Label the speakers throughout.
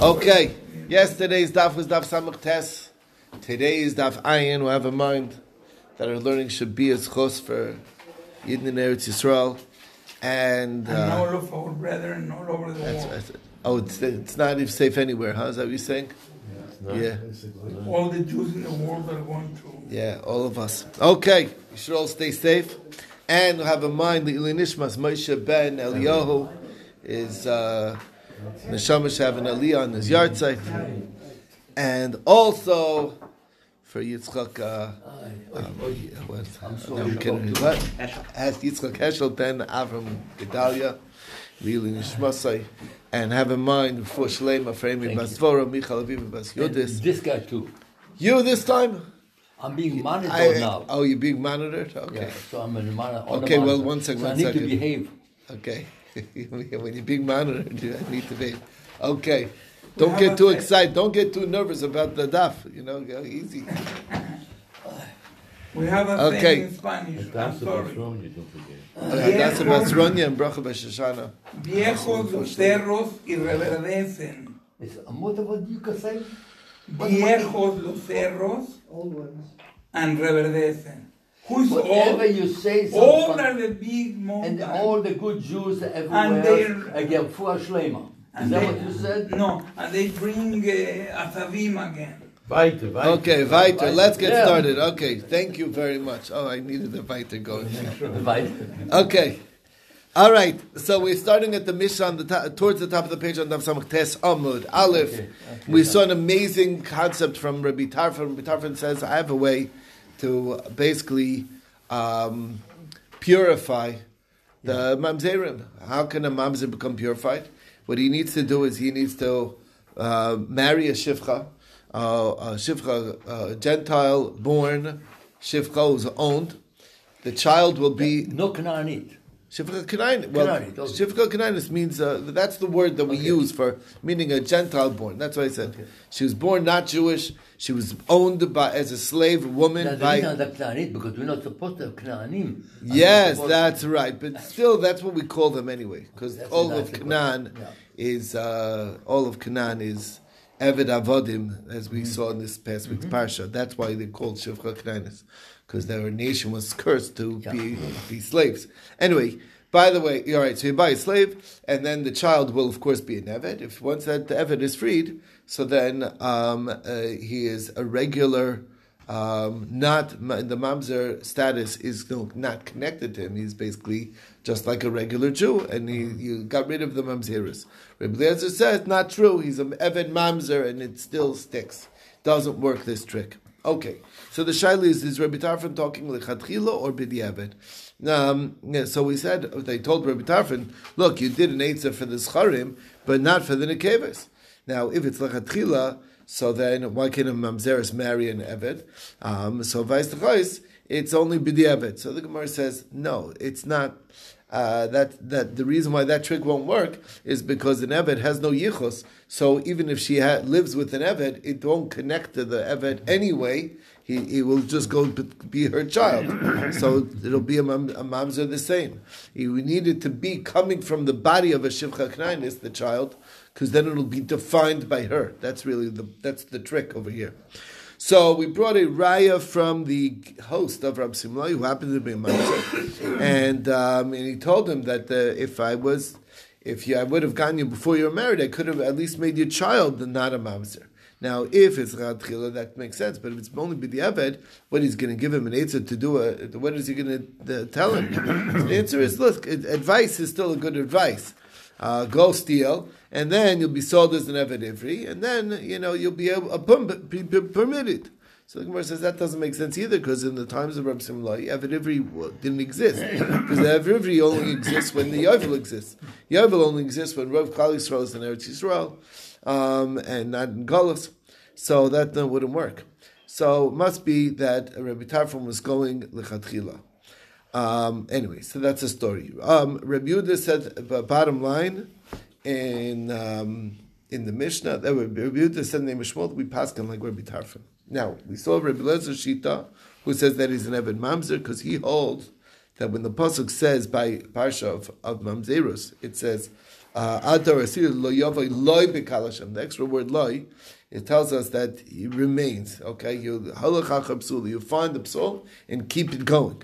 Speaker 1: Okay, yesterday's daf was daf samach tes. Today is daf ayin. We have a mind that our learning should be as chos for Yidden in Eretz Yisrael. And,
Speaker 2: and
Speaker 1: uh,
Speaker 2: all of our brethren all over the
Speaker 1: that's,
Speaker 2: world.
Speaker 1: that's, oh, it's, it's not even safe anywhere, huh? Is that what you're saying? Yeah.
Speaker 2: All the Jews in the world are going through.
Speaker 1: Yeah, all of us. Okay, you should all stay safe. And have in mind that Ili Nishmas Moshe ben Eliyahu is uh, Neshama should have an Aliyah on his yahrzeit. And also for Yitzchak, uh, um, what? No, I'm kidding. What? Ask Yitzchak Heschel ben Avram Gedalia, Ili Nishmasai. And have in mind for Shlema, Fremi Basvora, Michal Aviv Bas Yudis.
Speaker 3: This guy too.
Speaker 1: You this time?
Speaker 3: I'm being monitored
Speaker 1: I-
Speaker 3: now.
Speaker 1: Oh, you're being monitored? Okay.
Speaker 3: Yeah, so I'm in monitor.
Speaker 1: Okay, well, one second,
Speaker 3: So I
Speaker 1: one
Speaker 3: need
Speaker 1: second.
Speaker 3: to behave.
Speaker 1: Okay. when you're being monitored, you need to be. Okay. Don't get too excited. Don't get too nervous about the daf. You know, go easy.
Speaker 2: We have a
Speaker 1: Okay.
Speaker 2: thing in Spanish. I'm
Speaker 4: That's
Speaker 2: sorry.
Speaker 4: Patron, don't forget.
Speaker 1: Okay, that's about Sronya and Bracha B'Shoshana.
Speaker 2: Viejos los cerros y reverdecen.
Speaker 3: What, what do you can say?
Speaker 2: Viejos los cerros and reverdecen. Who's
Speaker 3: Whatever
Speaker 2: old?
Speaker 3: you say, some
Speaker 2: Old
Speaker 3: fun-
Speaker 2: are the big
Speaker 3: and all the good Jews
Speaker 2: And
Speaker 3: everywhere
Speaker 2: they're-
Speaker 3: again for Shlema. Is
Speaker 2: And
Speaker 3: that
Speaker 2: they-
Speaker 3: what you said?
Speaker 2: No, and they bring uh, Asavim again.
Speaker 4: Weiter, weiter.
Speaker 1: Okay, Weiter. Let's get
Speaker 3: Yeah.
Speaker 1: started. Okay, thank you very much. Oh, I needed the Weiter going.
Speaker 3: Right.
Speaker 1: Okay. All right. So we're starting at the Mishnah on the top, towards the top of the page on Daf Samach Tes Amud Aleph.
Speaker 3: Okay, okay,
Speaker 1: we saw an amazing concept from Rabbi Tarfon. Rabbi Tarfon says, "I have a way to basically um, purify the mamzerim. How can a mamzer become purified? What he needs to do is he needs to uh, marry a shivcha, uh, a shivcha, uh, Gentile born shivcha who's owned. The child will be
Speaker 3: No Kanaanit.
Speaker 1: Shivcha Kananis. Well,
Speaker 3: Kananis, okay.
Speaker 1: Kananis means uh, that's the word that we
Speaker 3: Okay.
Speaker 1: use for meaning a Gentile born. That's what I said. She was born not Jewish. She was owned by as a slave woman
Speaker 3: the
Speaker 1: by.
Speaker 3: because we're not supposed to have Kanaanim.
Speaker 1: Yes, that's right. But still, that's what we call them anyway, because all of Canaan is uh, all of Canaan is Eved Avodim, as
Speaker 3: Mm-hmm.
Speaker 1: we saw in this past week's parsha. That's why they called Shivcha Canaanis, because their nation was cursed to
Speaker 3: Yeah.
Speaker 1: be be slaves. Anyway. By the way, all right. So you buy a slave, and then the child will, of course, be an eved. If once that the eved is freed, so then um, uh, he is a regular um, not the mamzer status is no, not connected to him. He's basically just like a regular Jew, and he you got rid of the mamzeris. Rabbi Eliezer says not true. He's an eved mamzer, and it still sticks. Doesn't work this trick. Okay, so the shaila is: Is Rabbi Tarfon talking lechatchila or b'diavad? Um, yeah, so we said they told Rabbi Tarfon, "Look, you did an eitzah for the scharim, but not for the nekeves." Now, if it's lechatchila, so then why can't a mamzeris marry an eved? Um, so vice versa, it's only b'diavad. So the Gemara says, no, it's not. Uh, that that the reason why that trick won't work is because an eved has no yichus. So even if she ha- lives with an eved, it won't connect to the eved anyway. He, he will just go be her child. so it'll be a, mam, a mamzer the same. He we need it to be coming from the body of a shivcha knainis, the child, because then it'll be defined by her. That's really the that's the trick over here. So we brought a raya from the host of Rab Simlai, who happened to be a mamzer, and um, and he told him that uh, if I was, if you, I would have gotten you before you were married, I could have at least made your child not a mamzer. Now, if it's Radchila, that makes sense. But if it's only B'diavad, what he's going to give him an answer to do what is he going to uh, tell him? the answer is, look, advice is still a good advice. Uh, go steal, and then you'll be sold as an Eved Ivri, and then, you know, you'll be able, be, be permitted. So the Gemara says that doesn't make sense either, because in the times of Rabbi Simlai, Eved Ivri didn't exist. Because Eved Ivri only exists when the Yovel exists. Yovel only exists when Rav Kali Yisrael is in Eretz Yisrael, um, and not in Golos. So that uh, wouldn't work. So it must be that Rabbi Tarfon was going lechatchila. Um, anyway, so that's a story. Um, Rabbi Yehuda said, b- bottom line, in um, in the Mishnah, that Rabbi Yehuda said in the we pass him like Rabbi Tarfon. Now, we saw Rabbi Lezer Shita, who says that he's an Eved Mamzer, because he holds that when the Pasuk says by Parsha of, of Mamzerus, it says, uh. The extra word loy, it tells us that he remains. Okay, you. You find the psul and keep it going.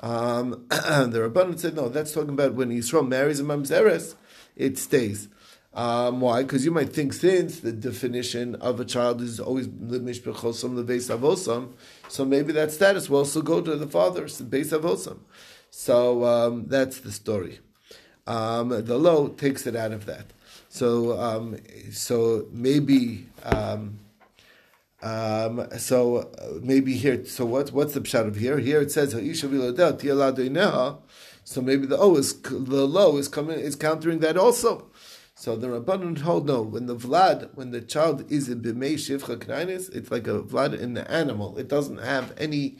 Speaker 1: Um, the Rabbanan said no. That's talking about when Yisrael marries a mamzeres, it stays. Um, why? Because you might think since the definition of a child is always the mishpechosam the beis avosam, so maybe that status will also go to the father's the beis avosam. So um, that's the story. Um, the low takes it out of that. So um, so maybe. Um, um, so uh, maybe here. So what's what's the pshat of here? Here it says. So maybe the oh is the low is coming is countering that also. So the Rabbanon hold no. When the vlad, when the child is in b'mei shivcha it's like a vlad in the animal. It doesn't have any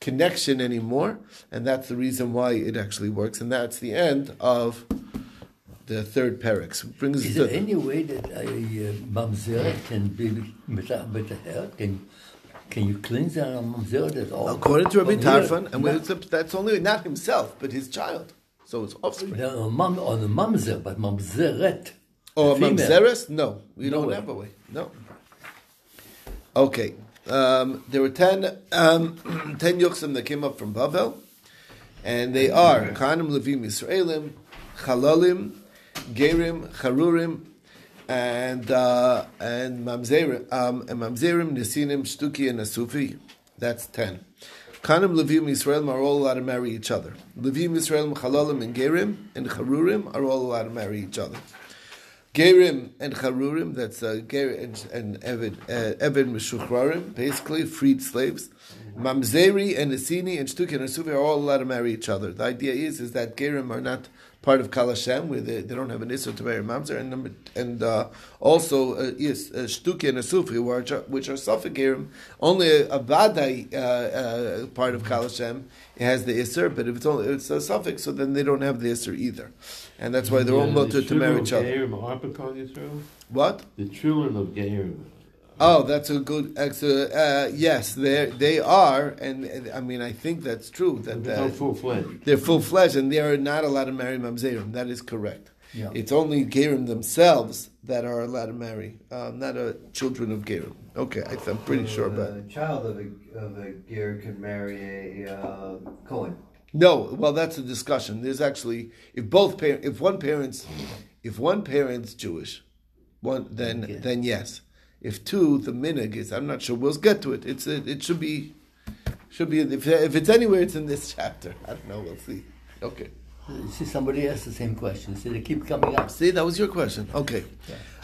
Speaker 1: connection anymore, and that's the reason why it actually works. And that's the end of the third parak. So brings
Speaker 3: Is there
Speaker 1: to-
Speaker 3: any way that a uh, mamzer can be mitach b'teher? Can can you cleanse a mamzer at all?
Speaker 1: according to Rabbi Tarfon, and
Speaker 3: not-
Speaker 1: that's only not himself, but his child. So it's offspring.
Speaker 3: No, no, mam, on the mamzer, but mamzeret.
Speaker 1: Or mamzeres? No, we
Speaker 3: No
Speaker 1: don't
Speaker 3: way.
Speaker 1: have a way. No. Okay. Um, there were ten, um, ten yochsim that came up from Bavel, and they are Kanim, Levim, Israelim, Chalalim, Gerim, Charurim, and uh, and Mamzerim, um, and Mamzerim, Nesinim, Shtuki, and Asufi. That's ten. Kanim, Levim, Israelim are all allowed to marry each other. Levim, Israelim, Chalalim, and Gerim, and Charurim are all allowed to marry each other. Gerim and Charurim, that's uh, Ger and, and Evid, uh, basically freed slaves. Mamzeri and Esini and Shtuki and Asufi are all allowed to marry each other. The idea is is that Gerim are not part of Kal Hashem, where they, they don't have an issue to marry Mamzer, and number, and uh, also uh, yes, uh, Shtuki and Asufi, which are, which are only a, a Vadai uh, uh, part of Kal Hashem has the Isser, but if it's only it's a suffix, so then they don't have the Isser either, and that's why they're all mutter to marry each other. What?
Speaker 4: The children of Gerim.
Speaker 1: Oh, that's a good. ex- Uh, yes, they they are, and, and I mean I think that's true that
Speaker 4: They're
Speaker 1: uh,
Speaker 4: full fledged.
Speaker 1: they're full fledged and they are not allowed to marry mamzerim. That is correct.
Speaker 3: Yeah.
Speaker 1: It's only gerim themselves that are allowed to marry, um, not uh, children of gerim. Okay, I, I'm pretty sure about.
Speaker 5: A child of a, of a ger can marry a uh, Cohen.
Speaker 1: No, well, that's a discussion. There's actually if both parents, if one parents, if one parent's Jewish, one then
Speaker 3: Yeah.
Speaker 1: then yes. If two, the minig is. I'm not sure. We'll get to it. It's a, it should be should be if, if it's anywhere, it's in this chapter. I don't know. We'll see. Okay.
Speaker 3: See, somebody asked the same question. See, they keep coming up.
Speaker 1: See, that was your question. Okay.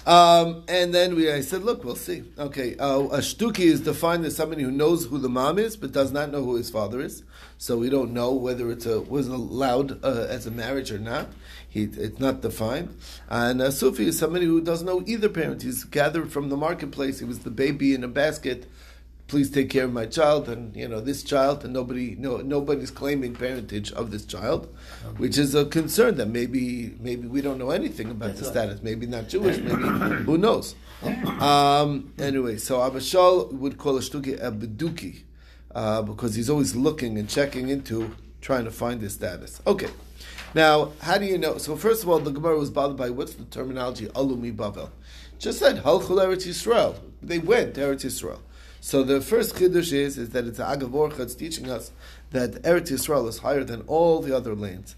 Speaker 1: Um, and then we, I said, look, we'll see. Okay, uh, a shtuki is defined as somebody who knows who the mom is, but does not know who his father is. So we don't know whether it's a, was allowed uh, as a marriage or not. He, it's not defined. And a sufi is somebody who doesn't know either parent. He's gathered from the marketplace. He was the baby in a basket. Please take care of my child, and you know this child, and nobody, no, nobody's claiming parentage of this child, which is a concern that maybe, maybe we don't know anything about
Speaker 3: That's
Speaker 1: the
Speaker 3: right.
Speaker 1: status. Maybe not Jewish. Maybe who knows? Um, anyway, so Abba Shaul would call a shtuki a beduki uh, because he's always looking and checking into trying to find his status. Okay, now how do you know? So first of all, the Gemara was bothered by what's the terminology alumi bavel? Just said halchul eretz Yisrael. They went to Eretz Yisrael. So the first chiddush is is that it's Agav Orcha. It's teaching us that Eretz Yisrael is higher than all the other lands,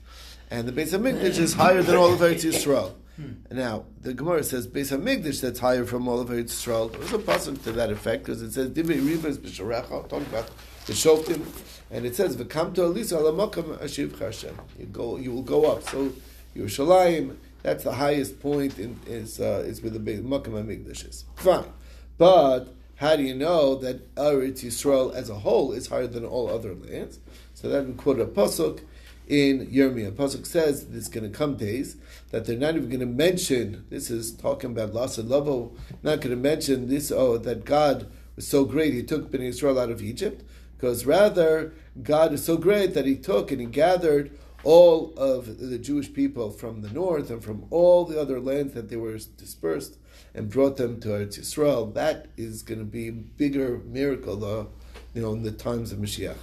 Speaker 1: and the Beis Hamikdash is higher than all of Eretz Yisrael. Hmm. Now the Gemara says Beis Hamikdash that's higher from all of Eretz Yisrael. There's a pasuk to that effect because it says Divrei Rivas b'Sharecha talking about the Shoftim, and it says V'kamto Elisa alamakam ashiv. You go, you will go up. So Yerushalayim, that's the highest point in is uh, is the Beis Makam Hamikdash is. Fine, but how do you know that Eretz Yisrael as a whole is higher than all other lands? So that we quote a pasuk in Yirmiyah. Pasuk says there's going to come days that they're not even going to mention. This is talking about loss Lasa Lavo. Not going to mention this. Oh, that God was so great, He took Ben Israel out of Egypt. Because rather, God is so great that He took and He gathered all of the Jewish people from the north and from all the other lands that they were dispersed and brought them to Eretz Yisrael. That is going to be a bigger miracle, though, you know, in the times of Mashiach.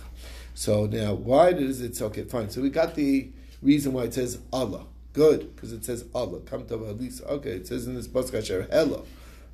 Speaker 1: So now, why does it? say, Okay, fine. So we got the reason why it says Allah. Good, because it says Allah. Come to least okay. It says in this Asher Hello.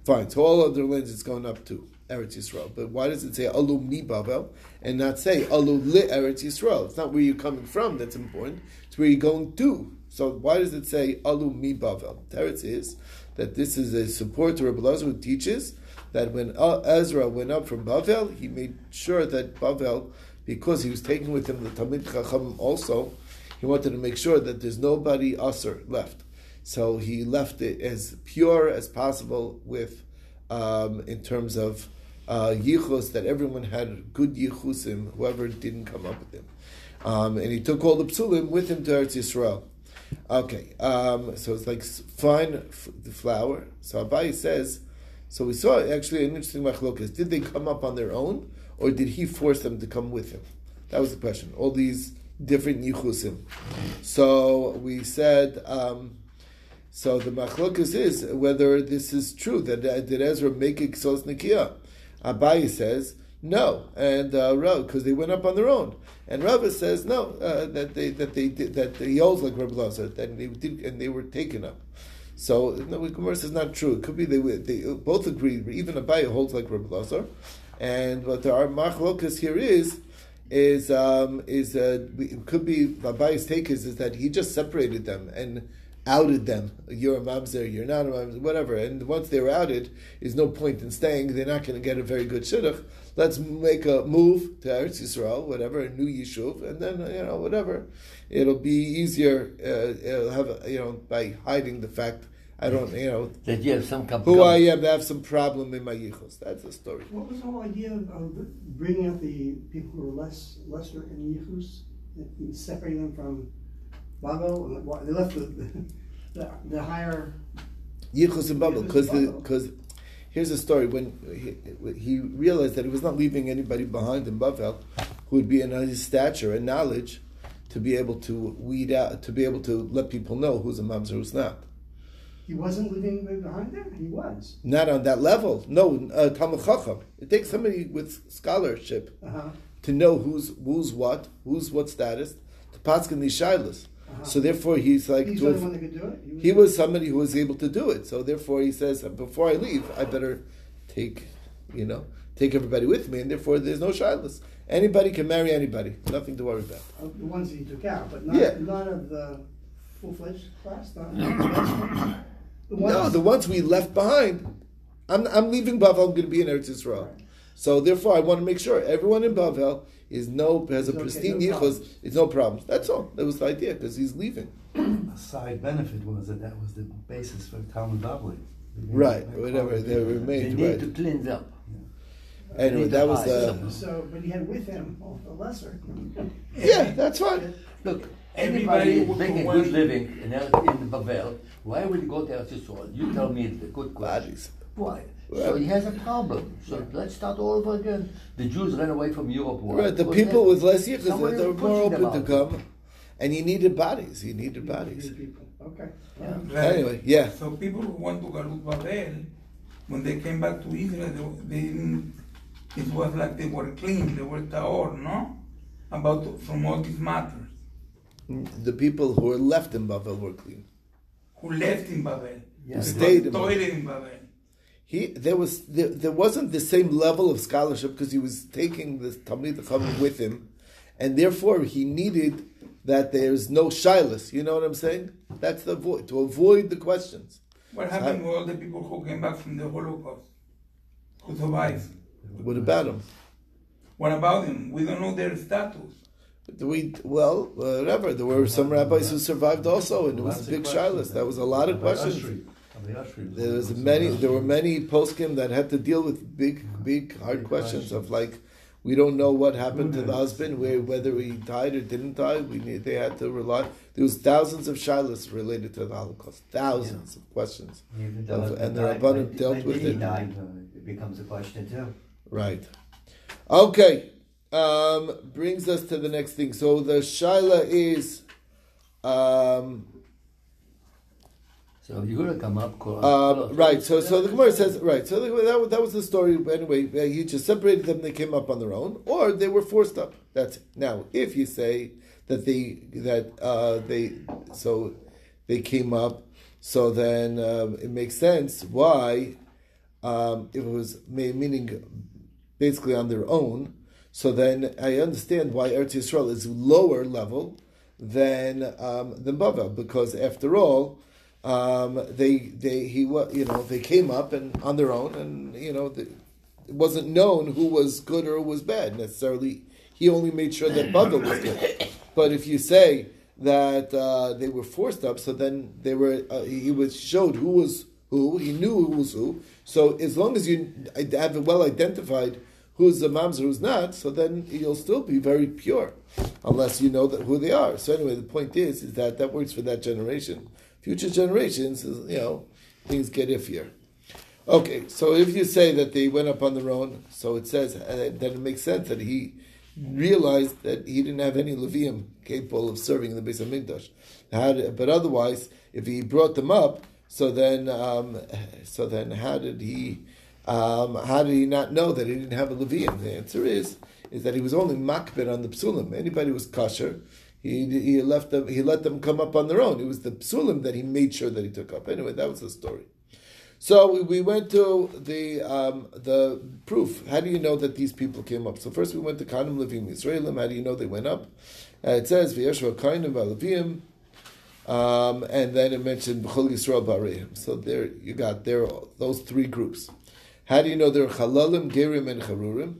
Speaker 1: Fine. So all other lands it's going up to Eretz Yisrael. But why does it say Alu mi Bavel and not say Alu li Eretz Yisrael? It's not where you're coming from that's important. It's where you're going to. So why does it say Alu mi Bavel? Teretz is that this is a support to Rabbi Lazar who teaches that when Ezra went up from Bavel, he made sure that Bavel, because he was taking with him the Talmid Chacham also, he wanted to make sure that there's nobody usher left. So he left it as pure as possible with, um, in terms of uh, yichus, that everyone had good yichusim, whoever didn't come up with him. Um, and he took all the psulim with him to Eretz Yisrael. Okay, um, so it's like fine f- the flour. So Abai says, so we saw actually an interesting machlokas. Did they come up on their own, or did he force them to come with him? That was the question. All these different yichusim. So we said. Um, so the machlokas is whether this is true that uh, did Ezra make it ksos. Abayi says no, and uh, because they went up on their own, and Rava says no uh, that they that they did, that he holds like Rabbi Lazar that they did and they were taken up. So no, Gemara says not true. It could be they they both agree. Even Abayi holds like Rabbi Lazar, and what our machlokas here is is um, is uh, could be Abayi's take is, is that he just separated them and outed them. You're a mamzer, you're not a mamzer, whatever. And once they're outed, is no point in staying. They're not going to get a very good shidduch. Let's make a move to Eretz Yisrael, whatever, a new yishuv, and then you know whatever. It'll be easier. Uh, it'll have a, you know by hiding the fact I don't you know
Speaker 3: That you have some com-
Speaker 1: who I am. I have some problem in my yichus. That's the story.
Speaker 4: What was the whole idea of, of bringing out the people who were less lesser in Yichus, and separating them from Babel? They left the, the, the higher.
Speaker 1: Yichus and Babel, because because here's the story when he, he realized that he was not leaving anybody behind in Bavel who would be in his stature and knowledge to be able to weed out to be able to let people know who's a mamzer who's not.
Speaker 4: He wasn't leaving them behind there. He was.
Speaker 1: Not on that level. No, uh, Talmid Chacham. It takes somebody with scholarship
Speaker 4: Uh huh.
Speaker 1: to know who's who's what, who's what status, to paskin these shilas.
Speaker 4: Uh-huh.
Speaker 1: So therefore, he's like
Speaker 4: He's
Speaker 1: to
Speaker 4: the one that could do it.
Speaker 1: he was somebody who was able to do it. So therefore, he says, before I leave, I better take, you know, take everybody with me, and therefore, there's no shilas. Anybody can marry anybody. Nothing to worry about.
Speaker 4: Of the ones that he took out, but not,
Speaker 1: Yeah.
Speaker 4: none of the full fledged class. Not, not the ones,
Speaker 1: No, the ones we left behind. I'm, I'm leaving Bavel. I'm going to be in Eretz Yisrael. So therefore, I want to make sure everyone in Bavel is no has a
Speaker 4: Is okay,
Speaker 1: pristine
Speaker 4: no
Speaker 1: yichus. It's no problems. That's all. That was the idea because he's leaving.
Speaker 6: A side benefit was that that was the basis for Talmud Bavli.
Speaker 1: Right. Whatever they
Speaker 3: They
Speaker 1: remained.
Speaker 3: need
Speaker 1: Right.
Speaker 3: to cleanse up.
Speaker 1: Anyway, that was the.
Speaker 3: some.
Speaker 4: So, but he had with him all the lesser.
Speaker 1: Yeah, that's fine.
Speaker 3: Look,
Speaker 2: Everybody
Speaker 3: everybody is making a
Speaker 2: want-
Speaker 3: good living in, El- in Babel. Why would he go to Eretz Yisrael? You tell me the good question.
Speaker 1: Bodies.
Speaker 3: Why?
Speaker 1: Well-
Speaker 3: So he has a problem. So let's start all over again. The Jews ran away from Europe. Why?
Speaker 1: Right, the
Speaker 3: Because
Speaker 1: people
Speaker 3: they-
Speaker 1: with less yichus,
Speaker 3: someone
Speaker 1: they were
Speaker 3: is
Speaker 1: more
Speaker 3: pushing
Speaker 1: open to come, and you needed bodies. You needed bodies.
Speaker 4: People. Okay.
Speaker 3: Yeah.
Speaker 2: Right.
Speaker 1: Anyway, yeah.
Speaker 2: So people who went to Galut Babel, when they came back to Israel, they, they didn't, it was like they were clean, they were taor, no? About, from all these matters.
Speaker 1: Mm, the people who were left in Bavel were clean.
Speaker 2: Who left in Babel.
Speaker 3: Yeah.
Speaker 2: Who
Speaker 1: Stayed in
Speaker 2: toilet
Speaker 1: Babel.
Speaker 2: In Babel.
Speaker 1: He there was there, there wasn't the same level of scholarship because he was taking the Talmid Chacham with him, and therefore he needed that there's no shilas. You know what I'm saying? That's the avoid to avoid the questions.
Speaker 2: What happened with all the people who came back from the Holocaust? Who survived?
Speaker 1: What about them?
Speaker 2: What about them? We don't know their status.
Speaker 1: Do we well whatever. There were some rabbis who survived also, and it was a big shilas. That was a lot of questions. There was many. There were many poskim that had to deal with big, big, hard questions of like, we don't know what happened to the husband, where whether he died or didn't die. We need, they had to rely. There was thousands of shilas related to the Holocaust. Thousands of questions. Of- and the Rabbanim dealt with it.
Speaker 5: It becomes a question too.
Speaker 1: Right. Okay. Um, brings us to the next thing. So the shaila is. Um,
Speaker 3: So you're gonna come up.
Speaker 1: Uh, right. So, so the Gemara says, right. So the, that, that was the story. Anyway, uh, he just separated them. They came up on their own, or they were forced up. That's now. If you say that they that uh, they so they came up. So then uh, it makes sense why um, it was meaning basically on their own. So then I understand why Eretz Yisrael is lower level than um, than Bavel because after all, um, they they he you know they came up and on their own and you know the, it wasn't known who was good or who was bad necessarily. He only made sure that Bavel was good. But if you say that uh, they were forced up, so then they were uh, he was showed who was who. He knew who was who. So as long as you have it well identified who's the mamzer, who's not, so then you'll still be very pure, unless you know that who they are. So anyway, the point is, is that that works for that generation. Future generations, you know, things get iffier. Okay, so if you say that they went up on their own, so it says uh, that it makes sense that he realized that he didn't have any Levium capable of serving in the base of Mikdash. But otherwise, if he brought them up, so then, um, so then, how did he? Um, how did he not know that he didn't have a Levium? The answer is is that he was only makbid on the psulim. Anybody who was kosher, he, he left them. He let them come up on their own. It was the psulim that he made sure that he took up. Anyway, that was the story. So we, we went to the um, the proof. How do you know that these people came up? So first we went to Kanim Levim Israelim. How do you know they went up? Uh, it says V'yeshva Kainim um, and then it mentioned B'chol Yisrael Bareim. So there you got there those three groups. How do you know they're Chalalim, Gerim, and Charurim?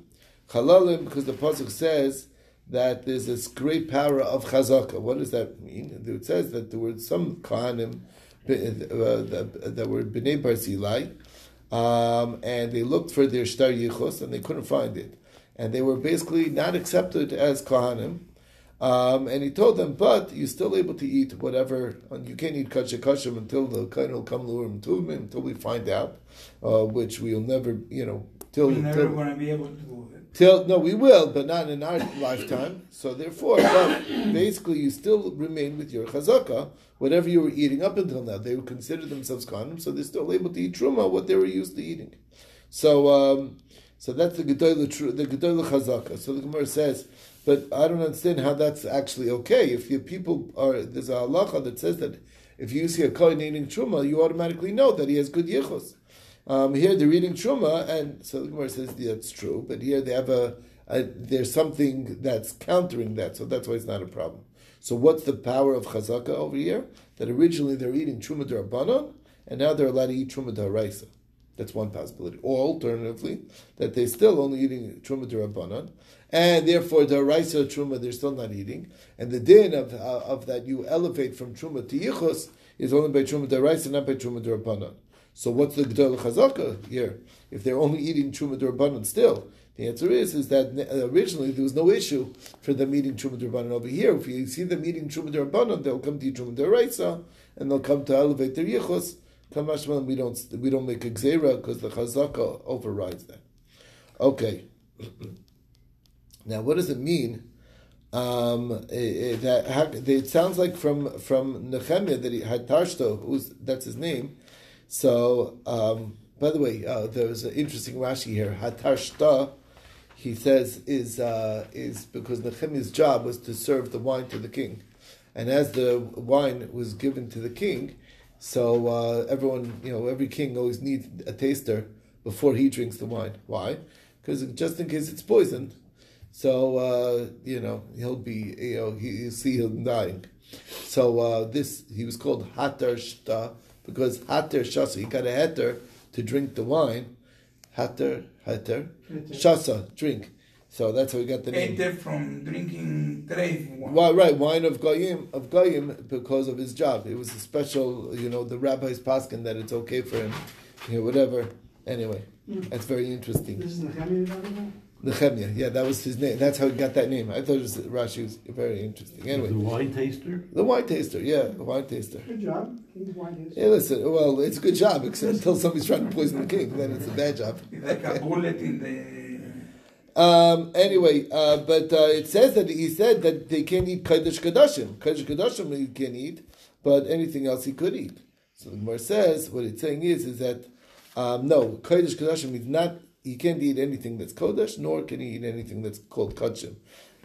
Speaker 1: Chalalim because the pasuk says that there's this great power of Chazaka. What does that mean? It says that there were some Kohanim uh, that were Bnei Barzilai, um, and they looked for their Shtar Yichus and they couldn't find it. And they were basically not accepted as Kohanim. Um, and he told them, but you're still able to eat whatever, you can't eat kasha kashim until the Kohen will come until we find out, uh, which we'll never, you know, till.
Speaker 2: We're never
Speaker 1: till
Speaker 2: going to be able to.
Speaker 1: Till no, we will, but not in our lifetime. So therefore, basically, you still remain with your chazaka, whatever you were eating up until now. They would consider themselves kohanim, so they're still able to eat truma, what they were used to eating. So, um, so that's the gedolah, the gedolah chazaka. So the Gemara says, but I don't understand how that's actually okay. If your people are there's a halacha that says that if you see a kohen eating truma, you automatically know that he has good yichus. Um, here they're eating truma, and so the Gemara says yeah, that's true. But here they have a, a, there's something that's countering that, so that's why it's not a problem. So what's the power of chazaka over here? That originally they're eating truma derabanan, and now they're allowed to eat truma deraisa. That's one possibility. Or alternatively, that they're still only eating truma derabanan, and therefore deraisa truma they're still not eating, and the din of uh, of that you elevate from truma to yichus is only by truma deraisa, not by truma derabanan. So what's the Gdol Chazaka here? If they're only eating Truma Durbanan still, the answer is is that originally there was no issue for them eating Truma Durbanan over here. If you see them eating Truma Durbanan, they'll come to eat Truma Duraisa, and they'll come to elevate their Yichus. Kamashman, we don't we don't make a Gzera because the Chazaka overrides that. Okay. now, what does it mean? Um, it, that it sounds like from from Nehemiah that he had Tarshto, who's that's his name. So, um, by the way, uh, there was an interesting Rashi here. Hatarshta, he says, is uh, is because Nehemiah's job was to serve the wine to the king, and as the wine was given to the king, so uh, everyone, you know, every king always needs a taster before he drinks the wine. Why? Because just in case it's poisoned, so uh, you know he'll be, you know, he, you see him dying. So uh, this he was called Hatarshta because hater shasa, he got a heter to drink the wine. Hater, hater, shasa, drink. So that's how we got the name.
Speaker 2: Ate from drinking treif wine.
Speaker 1: Well, right, wine of goyim of goyim because of his job. It was a special, you know, the rabbis paskin that it's okay for him, you know, whatever. Anyway, hmm. that's very interesting.
Speaker 4: This Nehemiah you're talking about?
Speaker 1: Nehemiah, yeah, that was his name. That's how he got that name. I thought it was Rashi was very interesting. Anyway,
Speaker 3: The wine taster?
Speaker 1: the wine taster, yeah, the wine taster.
Speaker 4: Good job. King's wine is.
Speaker 1: Hey, listen, well, it's a good job, except until somebody's trying to poison the king, then it's a bad job.
Speaker 2: It's like a bullet in the.
Speaker 1: Um, anyway, uh, but uh, it says that he said that they can't eat Kaddish Kadashim. Kaddish Kadashim he can't eat, but anything else he could eat. So the Gemara says, what it's saying is, is that, um, no, Kaddish Kadashim means not, he can't eat anything that's Kodesh, nor can he eat anything that's called Kachim.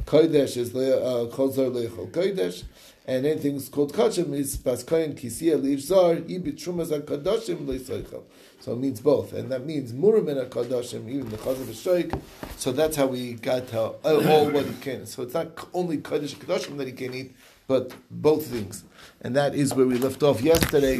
Speaker 1: Kodesh is uh, Chozar Lechol Kodesh, And anything that's called kachim is baskayin kisiya liv zar ibit trumas akadashim leisoichel. So it means both, and that means murim and akadashim, even the chaz of. So that's how we got to uh, all what he can. So it's not only kaddish kadashim that he can eat, but both things, and that is where we left off yesterday.